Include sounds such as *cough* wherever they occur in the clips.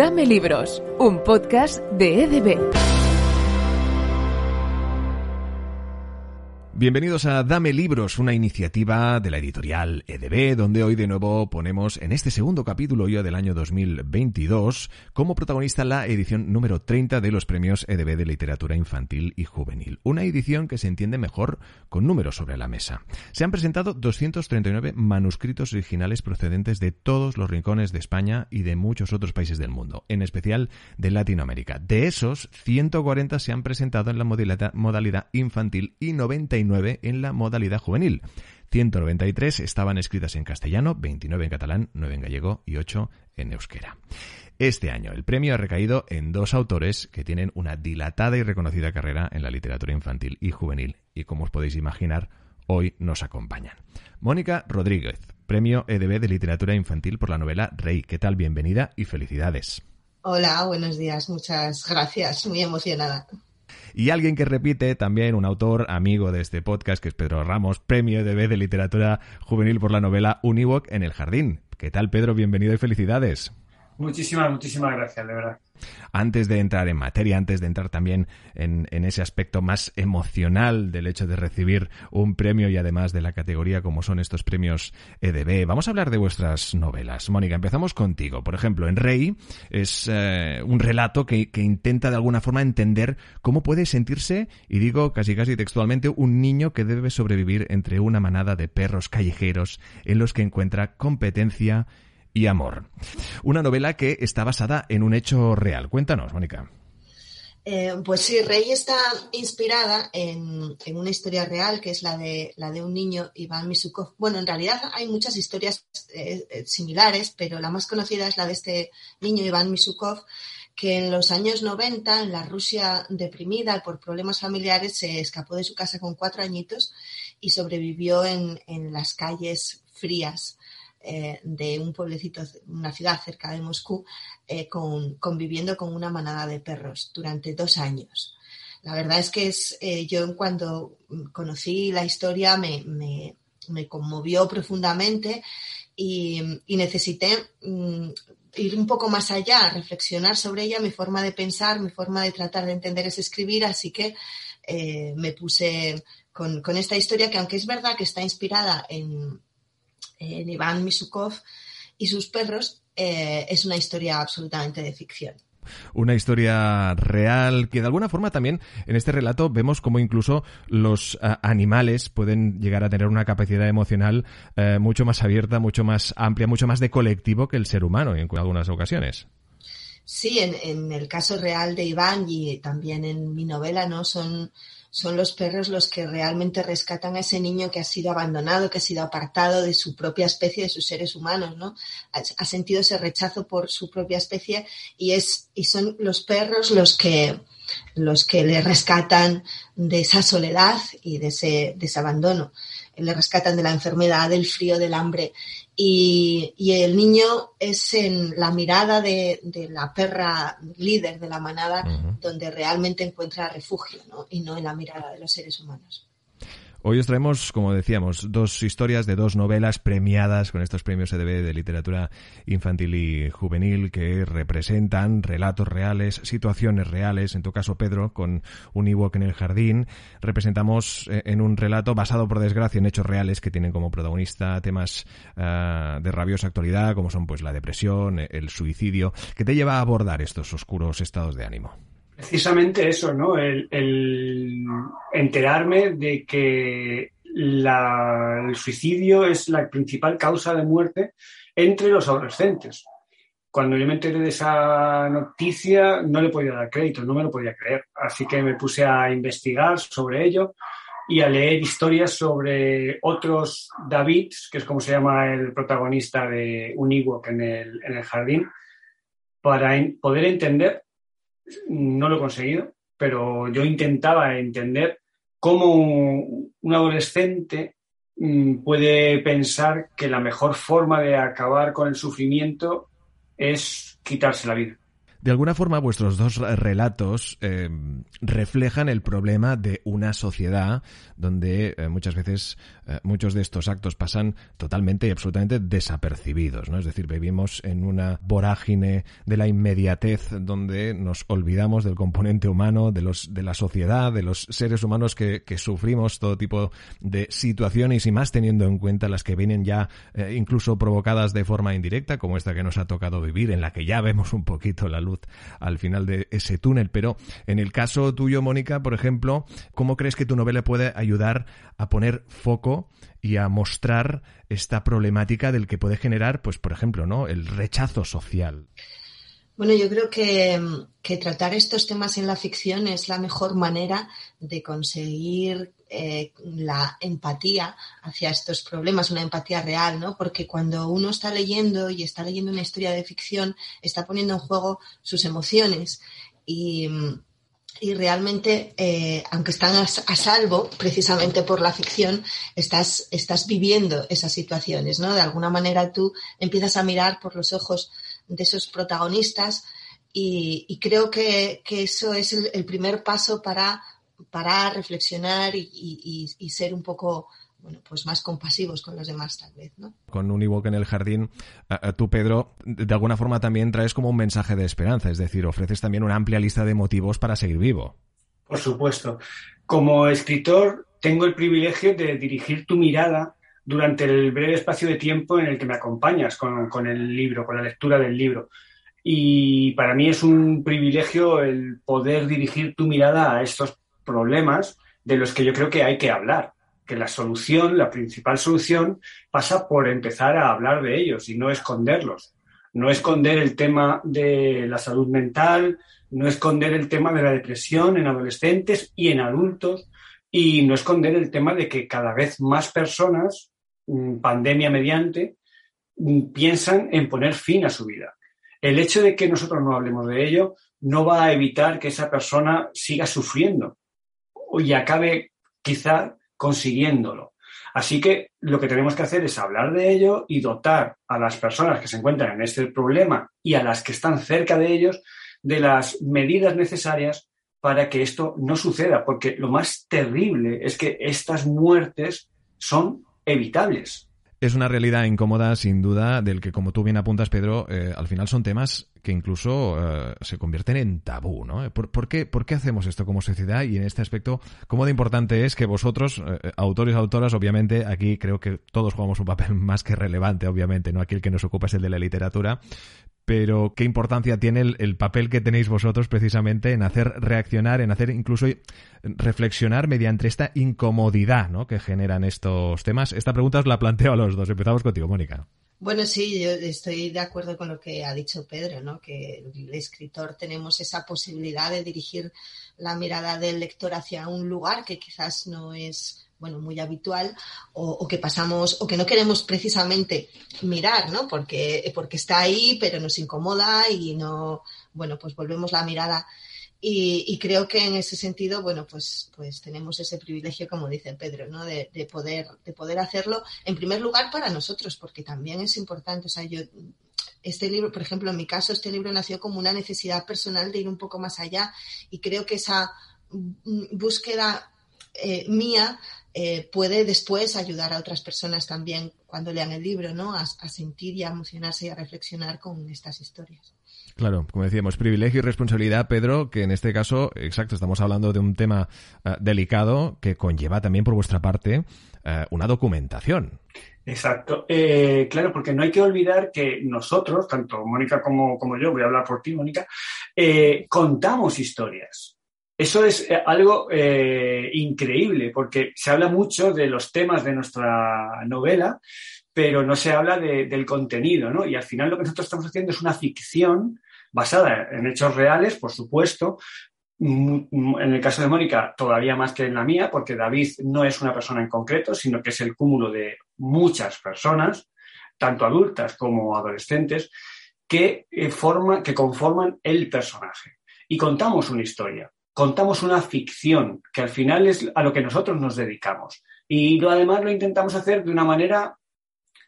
Dame Libros, un podcast de EDB. Bienvenidos a Dame Libros, una iniciativa de la editorial EDB, donde hoy de nuevo ponemos en este segundo capítulo ya del año 2022 como protagonista la edición número 30 de los premios EDB de literatura infantil y juvenil. Una edición que se entiende mejor con números sobre la mesa. Se han presentado 239 manuscritos originales procedentes de todos los rincones de España y de muchos otros países del mundo, en especial de Latinoamérica. De esos, 140 se han presentado en la modalidad infantil y 99 en la modalidad juvenil. 193 estaban escritas en castellano, 29 en catalán, 9 en gallego y 8 en euskera. Este año el premio ha recaído en dos autores que tienen una dilatada y reconocida carrera en la literatura infantil y juvenil y como os podéis imaginar, hoy nos acompañan. Mónica Rodríguez, Premio EDB de Literatura Infantil por la novela Rey. ¿Qué tal? Bienvenida y felicidades. Hola, buenos días. Muchas gracias. Muy emocionada. Y alguien que repite también, un autor amigo de este podcast, que es Pedro Ramos, premio de B de literatura juvenil por la novela Univoc en el jardín. ¿Qué tal, Pedro? Bienvenido y felicidades. Muchísimas, muchísimas gracias, de verdad. Antes de entrar en materia, antes de entrar también en, ese aspecto más emocional del hecho de recibir un premio y además de la categoría como son estos premios EDB, vamos a hablar de vuestras novelas. Mónica, empezamos contigo. Por ejemplo, en Rey es eh, un relato que, que intenta de alguna forma entender cómo puede sentirse, y digo casi casi textualmente, un niño que debe sobrevivir entre una manada de perros callejeros en los que encuentra competencia y amor. Una novela que está basada en un hecho real. Cuéntanos, Mónica. Eh, pues sí, Rey está inspirada en, una historia real que es la de, la de un niño, Iván Misukov. Bueno, en realidad hay muchas historias eh, eh, similares, pero la más conocida es la de este niño, Iván Misukov, que en los años 90, en la Rusia deprimida por problemas familiares, se escapó de su casa con cuatro añitos y sobrevivió en, en las calles frías eh, de un pueblecito, una ciudad cerca de Moscú, eh, conviviendo con una manada de perros durante dos años. La verdad es que es, eh, yo cuando conocí la historia me, conmovió profundamente y, necesité mm, ir un poco más allá, reflexionar sobre ella, mi forma de pensar, mi forma de tratar de entender es escribir, así que me puse con, con, esta historia que aunque es verdad que está inspirada en, en Iván Misukov y sus perros, eh, es una historia absolutamente de ficción una historia real que de alguna forma también en este relato vemos como incluso los eh, animales pueden llegar a tener una capacidad emocional eh, mucho más abierta, mucho más amplia, mucho más de colectivo que el ser humano en algunas ocasiones. Sí, en, en el caso real de Iván y también en mi novela, ¿no? Son son los perros los que realmente rescatan a ese niño que ha sido abandonado, que ha sido apartado de su propia especie, de sus seres humanos, ¿no? Ha, sentido ese rechazo por su propia especie y es y son los perros los que los que le rescatan de esa soledad y de ese, de ese abandono. Le rescatan de la enfermedad, del frío, del hambre. Y, el niño es en la mirada de, la perra líder de la manada donde realmente encuentra refugio, ¿no? y no en la mirada de los seres humanos. Hoy os traemos, como decíamos, dos historias de dos novelas premiadas con estos premios EDB de literatura infantil y juvenil que representan relatos reales, situaciones reales. En tu caso, Pedro, con un Ewok en el jardín, representamos eh, en un relato basado, por desgracia, en hechos reales que tienen como protagonista temas ah, de rabiosa actualidad, como son pues la depresión, el suicidio, que te lleva a abordar estos oscuros estados de ánimo precisamente eso, ¿no? El, enterarme de que el suicidio es la principal causa de muerte entre los adolescentes. Cuando yo me enteré de esa noticia, no le podía dar crédito, no me lo podía creer. Así que me puse a investigar sobre ello y a leer historias sobre otros Davids, que es como se llama el protagonista de un el, en el jardín, para poder entender no lo he conseguido, pero yo intentaba entender cómo un adolescente mm, puede pensar que la mejor forma de acabar con el sufrimiento es quitarse la vida. De alguna forma, vuestros dos relatos eh, reflejan el problema de una sociedad donde eh, muchas veces eh, muchos de estos actos pasan totalmente y absolutamente desapercibidos, ¿no? Es decir, vivimos en una vorágine de la inmediatez donde nos olvidamos del componente humano, de los de la sociedad, de los seres humanos que, que sufrimos todo tipo de situaciones y más teniendo en cuenta las que vienen ya incluso provocadas de forma indirecta, como esta que nos ha tocado vivir, en la que ya vemos un poquito la luz al final de ese túnel. Pero en el caso tuyo, Mónica, por ejemplo, ¿cómo crees que tu novela puede ayudar a poner foco y a mostrar esta problemática del que puede generar, pues, por ejemplo, ¿no? el rechazo social? Bueno, yo creo que, tratar estos temas en la ficción es la mejor manera de conseguir eh, la empatía hacia estos problemas, una empatía real, ¿no? Porque cuando uno está leyendo y está leyendo una historia de ficción, está poniendo en juego sus emociones y, realmente, eh, aunque están a, salvo precisamente por la ficción, estás, estás viviendo esas situaciones, ¿no? De alguna manera tú empiezas a mirar por los ojos de esos protagonistas y, creo que, eso es el, primer paso para parar, reflexionar y, ser un poco bueno, pues más compasivos con los demás tal vez, ¿no? Con un ebook en el jardín, tú, Pedro, de alguna forma también traes como un mensaje de esperanza, es decir, ofreces también una amplia lista de motivos para seguir vivo. Por supuesto. Como escritor, tengo el privilegio de dirigir tu mirada durante el breve espacio de tiempo en el que me acompañas con, el libro, con la lectura del libro. Y para mí es un privilegio el poder dirigir tu mirada a estos problemas de los que yo creo que hay que hablar, que la solución, la principal solución, pasa por empezar a hablar de ellos y no esconderlos. No esconder el tema de la salud mental, no esconder el tema de la depresión en adolescentes y en adultos, y no esconder el tema de que cada vez más personas, mm, pandemia mediante, mm, piensan en poner fin a su vida. El hecho de que nosotros no hablemos de ello no va a evitar que esa persona siga sufriendo y acabe quizá consiguiéndolo. Así que lo que tenemos que hacer es hablar de ello y dotar a las personas que se encuentran en este problema y a las que están cerca de ellos de las medidas necesarias para que esto no suceda, porque lo más terrible es que estas muertes son evitables. Es una realidad incómoda, sin duda, del que, como tú bien apuntas, Pedro, eh, al final son temas que incluso eh, se convierten en tabú, ¿no? ¿Por, qué, ¿Por, qué, hacemos esto como sociedad? Y en este aspecto, ¿cómo de importante es que vosotros, eh, autores y autoras, obviamente, aquí creo que todos jugamos un papel *laughs* más que relevante, obviamente, ¿no? Aquí el que nos ocupa es el de la literatura, pero qué importancia tiene el, papel que tenéis vosotros precisamente en hacer reaccionar, en hacer incluso reflexionar mediante esta incomodidad ¿no? que generan estos temas. Esta pregunta os la planteo a los dos. Empezamos contigo, Mónica. Bueno, sí, yo estoy de acuerdo con lo que ha dicho Pedro, ¿no? que el escritor tenemos esa posibilidad de dirigir la mirada del lector hacia un lugar que quizás no es bueno, muy habitual o, que pasamos o que no queremos precisamente mirar, ¿no? Porque, porque está ahí, pero nos incomoda y no, bueno, pues volvemos la mirada. Y, creo que en ese sentido, bueno, pues, pues tenemos ese privilegio, como dice Pedro, ¿no? De, de, poder, de poder hacerlo, en primer lugar, para nosotros, porque también es importante. O sea, yo, este libro, por ejemplo, en mi caso, este libro nació como una necesidad personal de ir un poco más allá y creo que esa búsqueda eh, mía eh, puede después ayudar a otras personas también cuando lean el libro, ¿no? A, sentir y a emocionarse y a reflexionar con estas historias. Claro, como decíamos, privilegio y responsabilidad, Pedro, que en este caso, exacto, estamos hablando de un tema eh, delicado que conlleva también por vuestra parte eh, una documentación. Exacto. claro, porque no hay que olvidar que nosotros, tanto Mónica como, como yo, voy a hablar por ti, Mónica, contamos historias. Eso es eh, algo eh, increíble porque se habla mucho de los temas de nuestra novela, pero no se habla del contenido, ¿no? Y al final lo que nosotros estamos haciendo es una ficción basada en hechos reales, por supuesto. En el caso de Mónica, todavía más que en la mía, porque David no es una persona en concreto, sino que es el cúmulo de muchas personas, tanto adultas como adolescentes, que, eh, que conforman el personaje. Y contamos una historia contamos una ficción, que al final es a lo que nosotros nos dedicamos. Y además lo intentamos hacer de una manera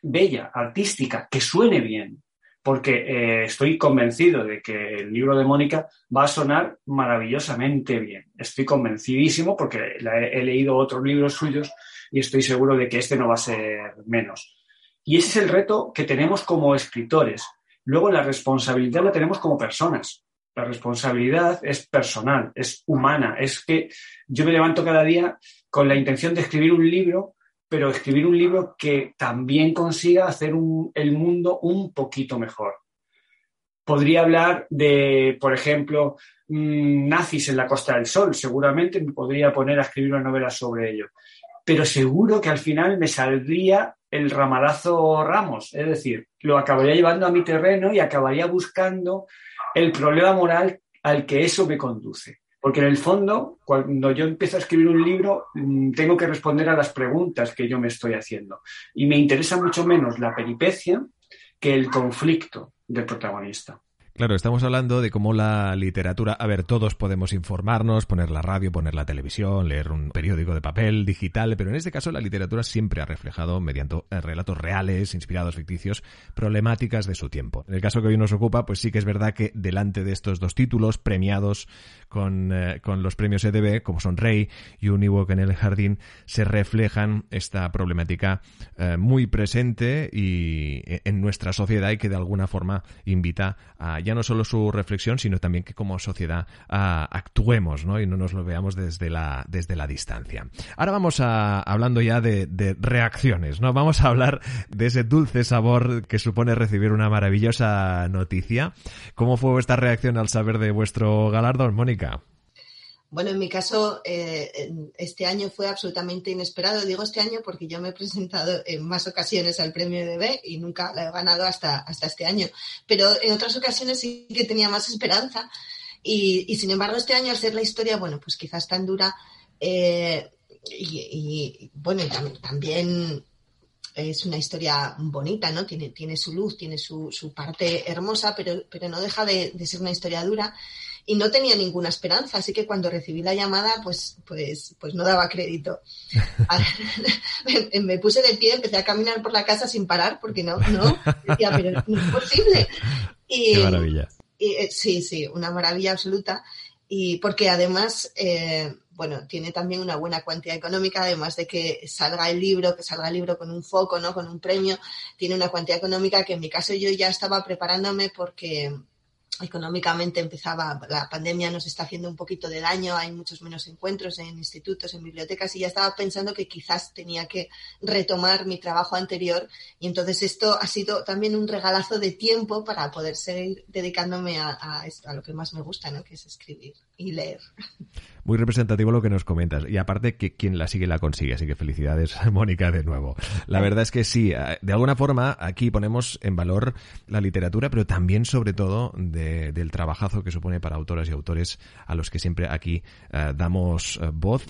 bella, artística, que suene bien. porque eh, estoy convencido de que el libro de Mónica va a sonar maravillosamente bien. Estoy convencidísimo porque he, leído otros libros suyos y estoy seguro de que este no va a ser menos. Y ese es el reto que tenemos como escritores. Luego la responsabilidad la tenemos como personas. La responsabilidad es personal, es humana. Es que yo me levanto cada día con la intención de escribir un libro pero escribir un libro que también consiga hacer el mundo un poquito mejor. Podría hablar de, por ejemplo, mm, nazis en la Costa del Sol. Seguramente me podría poner a escribir una novela sobre ello. Pero seguro que al final me saldría el ramalazo Ramos. Es decir, lo acabaría llevando a mi terreno y acabaría buscando el problema moral al que eso me conduce. Porque en el fondo, cuando yo empiezo a escribir un libro, mm, tengo que responder a las preguntas que yo me estoy haciendo. Y me interesa mucho menos la peripecia que el conflicto del protagonista. Claro, estamos hablando de cómo la literatura, a ver, todos podemos informarnos, poner la radio, poner la televisión, leer un periódico de papel, digital, pero en este caso la literatura siempre ha reflejado, mediante eh, relatos reales, inspirados, ficticios, problemáticas de su tiempo. En el caso que hoy nos ocupa, pues sí que es verdad que delante de estos dos títulos premiados con, eh, con los premios EDB, como son Rey y Un en el Jardín, se reflejan esta problemática eh, muy presente y en nuestra sociedad y que de alguna forma invita a ya no solo su reflexión, sino también que como sociedad ah, actuemos ¿no? y no nos lo veamos desde la, desde la distancia. Ahora vamos a, hablando ya de, de reacciones, ¿no? Vamos a hablar de ese dulce sabor que supone recibir una maravillosa noticia. ¿Cómo fue vuestra reacción al saber de vuestro galardón, Mónica? Bueno, en mi caso, eh, este año fue absolutamente inesperado. Digo este año porque yo me he presentado en más ocasiones al premio de y nunca lo he ganado hasta, hasta este año. Pero en otras ocasiones sí que tenía más esperanza. Y, sin embargo, este año, al ser la historia, bueno, pues quizás tan dura, eh, y, bueno, también, es una historia bonita, ¿no? Tiene, tiene su luz, tiene su, su parte hermosa, pero, pero no deja de, de ser una historia dura y no tenía ninguna esperanza, así que cuando recibí la llamada, pues, pues, pues no daba crédito. *laughs* *laughs* me puse de pie, empecé a caminar por la casa sin parar, porque no, no, decía, pero no es posible. *laughs* Y, Qué maravilla. Eh, sí, sí, una maravilla absoluta. Y porque además, eh, bueno, tiene también una buena cuantía económica, además de que salga el libro, que salga el libro con un foco, ¿no? Con un premio, tiene una cuantía económica que en mi caso yo ya estaba preparándome porque económicamente empezaba, la pandemia nos está haciendo un poquito de daño, hay muchos menos encuentros en institutos, en bibliotecas y ya estaba pensando que quizás tenía que retomar mi trabajo anterior y entonces esto ha sido también un regalazo de tiempo para poder seguir dedicándome a, a, a lo que más me gusta, ¿no? que es escribir y leer. Muy representativo lo que nos comentas. Y aparte que quien la sigue la consigue. Así que felicidades, *laughs* Mónica, de nuevo. La verdad es que sí, eh, de alguna forma aquí ponemos en valor la literatura, pero también sobre todo del trabajazo que supone para autoras y autores a los que siempre aquí eh, damos eh, voz.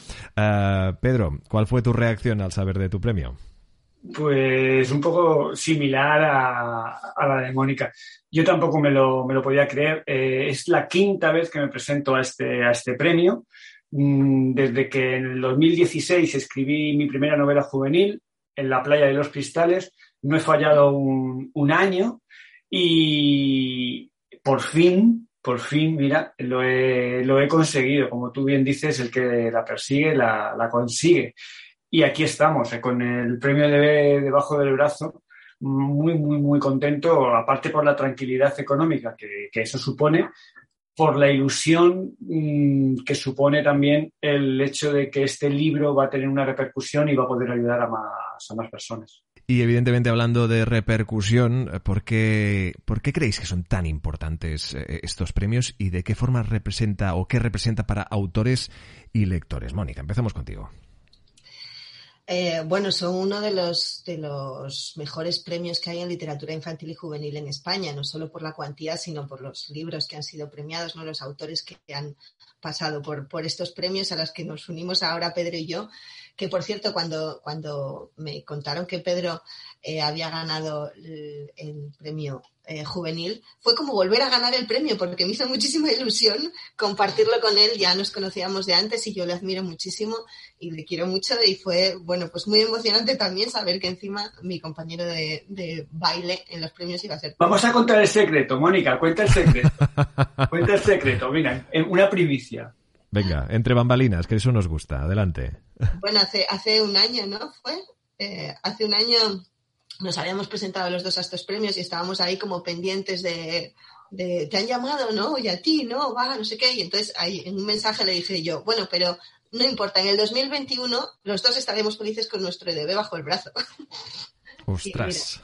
Pedro, ¿cuál fue tu reacción al saber de tu premio? Pues un poco similar a, la de Mónica. Yo tampoco me lo, me lo podía creer. Eh, es la quinta vez que me presento a este, a este premio. Mm, desde que en el 2016 escribí mi primera novela juvenil, En la playa de los cristales, no he fallado un, un año y por fin, por fin, mira, lo he, lo he conseguido. Como tú bien dices, el que la persigue la, la consigue. Y aquí estamos, eh, con el premio de debajo del brazo, muy, muy, muy contento, aparte por la tranquilidad económica que, eso supone, por la ilusión mm, que supone también el hecho de que este libro va a tener una repercusión y va a poder ayudar a más, a más personas. Y evidentemente hablando de repercusión, ¿por qué, ¿por qué creéis que son tan importantes eh, estos premios y de qué forma representa o qué representa para autores y lectores? Mónica, empezamos contigo. Eh, bueno, son uno de los, de los mejores premios que hay en literatura infantil y juvenil en España, no solo por la cuantía, sino por los libros que han sido premiados, ¿no? los autores que han pasado por, por estos premios a los que nos unimos ahora Pedro y yo, que por cierto, cuando, cuando me contaron que Pedro eh, había ganado el, el premio eh, juvenil, fue como volver a ganar el premio, porque me hizo muchísima ilusión compartirlo con él. Ya nos conocíamos de antes y yo le admiro muchísimo y le quiero mucho. Y fue, bueno, pues muy emocionante también saber que encima mi compañero de, de baile en los premios iba a ser. Vamos a contar el secreto, Mónica, cuenta el secreto. cuenta el secreto, mira, una primicia. Venga, entre bambalinas, que eso nos gusta. Adelante. Bueno, hace, hace un año, ¿no? Fue. Eh, hace un año nos habíamos presentado los dos a estos premios y estábamos ahí como pendientes de, de, te han llamado, ¿no? Y a ti, ¿no? Va, no sé qué. Y entonces ahí en un mensaje le dije yo, bueno, pero no importa, en el 2021 los dos estaremos felices con nuestro EDB bajo el brazo. *laughs* Ostras.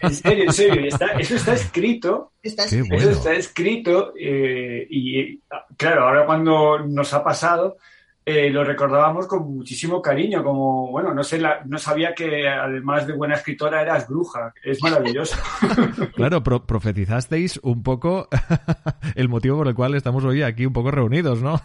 en serio, en serio, está, eso está escrito. Está Qué escrito. bueno. Eso está escrito eh, y claro, ahora cuando nos ha pasado, eh, lo recordábamos con muchísimo cariño, como, bueno, no sé, la- no sabía que además de buena escritora eras bruja, es maravilloso. *laughs* Claro, pro- profetizasteis un poco *laughs* el motivo por el cual estamos hoy aquí un poco reunidos, ¿no?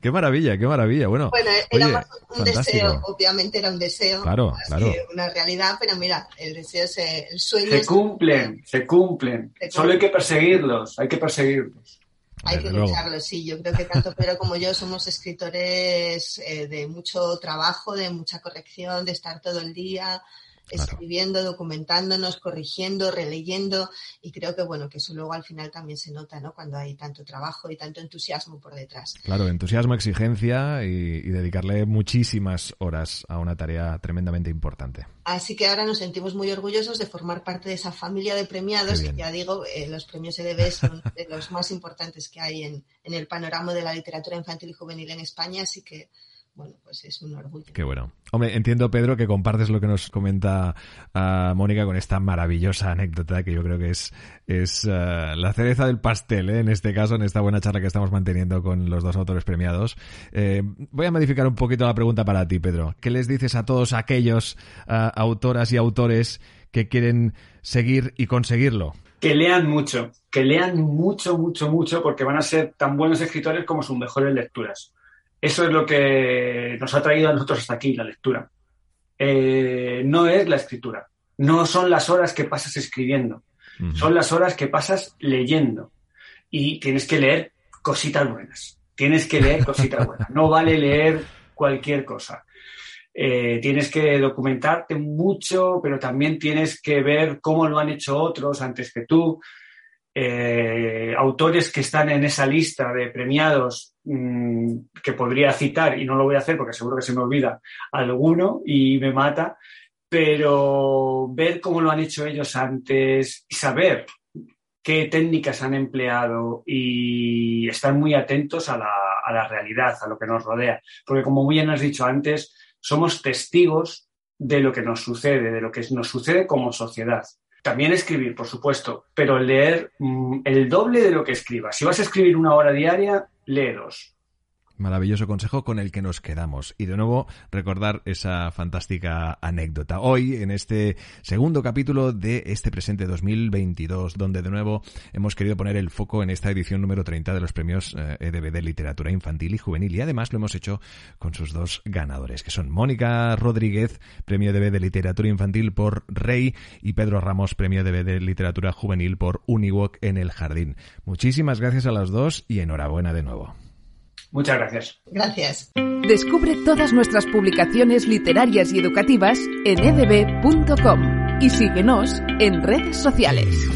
Qué maravilla, qué maravilla. Bueno, Bueno, era Oye, más un fantástico. deseo, obviamente era un deseo, Claro, claro. una realidad, pero mira, el deseo, se, el sueño Se es- cumplen, se cumplen. Se Solo hay que perseguirlos, hay que perseguirlos. Hay Desde que luego. lucharlo, sí. Yo creo que tanto Pedro como yo somos escritores eh, de mucho trabajo, de mucha corrección, de estar todo el día Claro. escribiendo, documentándonos, corrigiendo, releyendo y creo que bueno que eso luego al final también se nota, ¿no? Cuando hay tanto trabajo y tanto entusiasmo por detrás. claro, entusiasmo, exigencia y, y dedicarle muchísimas horas a una tarea tremendamente importante. Así que ahora nos sentimos muy orgullosos de formar parte de esa familia de premiados que ya digo, eh, los premios EDB *laughs* son de los más importantes que hay en, en el panorama de la literatura infantil y juvenil en España, así que bueno, pues es un orgullo. Qué bueno. Hombre, entiendo, Pedro, que compartes lo que nos comenta ah, Mónica con esta maravillosa anécdota que yo creo que es, es ah, la cereza del pastel, ¿eh? en este caso, en esta buena charla que estamos manteniendo con los dos autores premiados. Eh, voy a modificar un poquito la pregunta para ti, Pedro. ¿Qué les dices a todos aquellos ah, autoras y autores que quieren seguir y conseguirlo? Que lean mucho, que lean mucho, mucho, mucho, porque van a ser tan buenos escritores como sus mejores lecturas. Eso es lo que nos ha traído a nosotros hasta aquí, la lectura. Eh, no es la escritura, no son las horas que pasas escribiendo, son las horas que pasas leyendo. Y tienes que leer cositas buenas, tienes que leer cositas *laughs* buenas, no vale leer cualquier cosa. Eh, tienes que documentarte mucho, pero también tienes que ver cómo lo han hecho otros antes que tú. Eh, autores que están en esa lista de premiados mmm, que podría citar, y no lo voy a hacer porque seguro que se me olvida alguno y me mata, pero ver cómo lo han hecho ellos antes y saber qué técnicas han empleado y estar muy atentos a la, a la realidad, a lo que nos rodea. Porque como muy bien has dicho antes, somos testigos de lo que nos sucede, de lo que nos sucede como sociedad. También escribir, por supuesto, pero leer mmm, el doble de lo que escribas. Si vas a escribir una hora diaria, lee dos. Maravilloso consejo con el que nos quedamos. Y de nuevo, recordar esa fantástica anécdota. Hoy, en este segundo capítulo de este presente 2022, donde de nuevo hemos querido poner el foco en esta edición número 30 de los premios eh, EDB de literatura infantil y juvenil. Y además lo hemos hecho con sus dos ganadores, que son Mónica Rodríguez, premio EDB de literatura infantil por Rey, y Pedro Ramos, premio EDB de literatura juvenil por Uniwalk en el Jardín. Muchísimas gracias a los dos y enhorabuena de nuevo. Muchas gracias. Gracias. Descubre todas nuestras publicaciones literarias y educativas en edb.com y síguenos en redes sociales.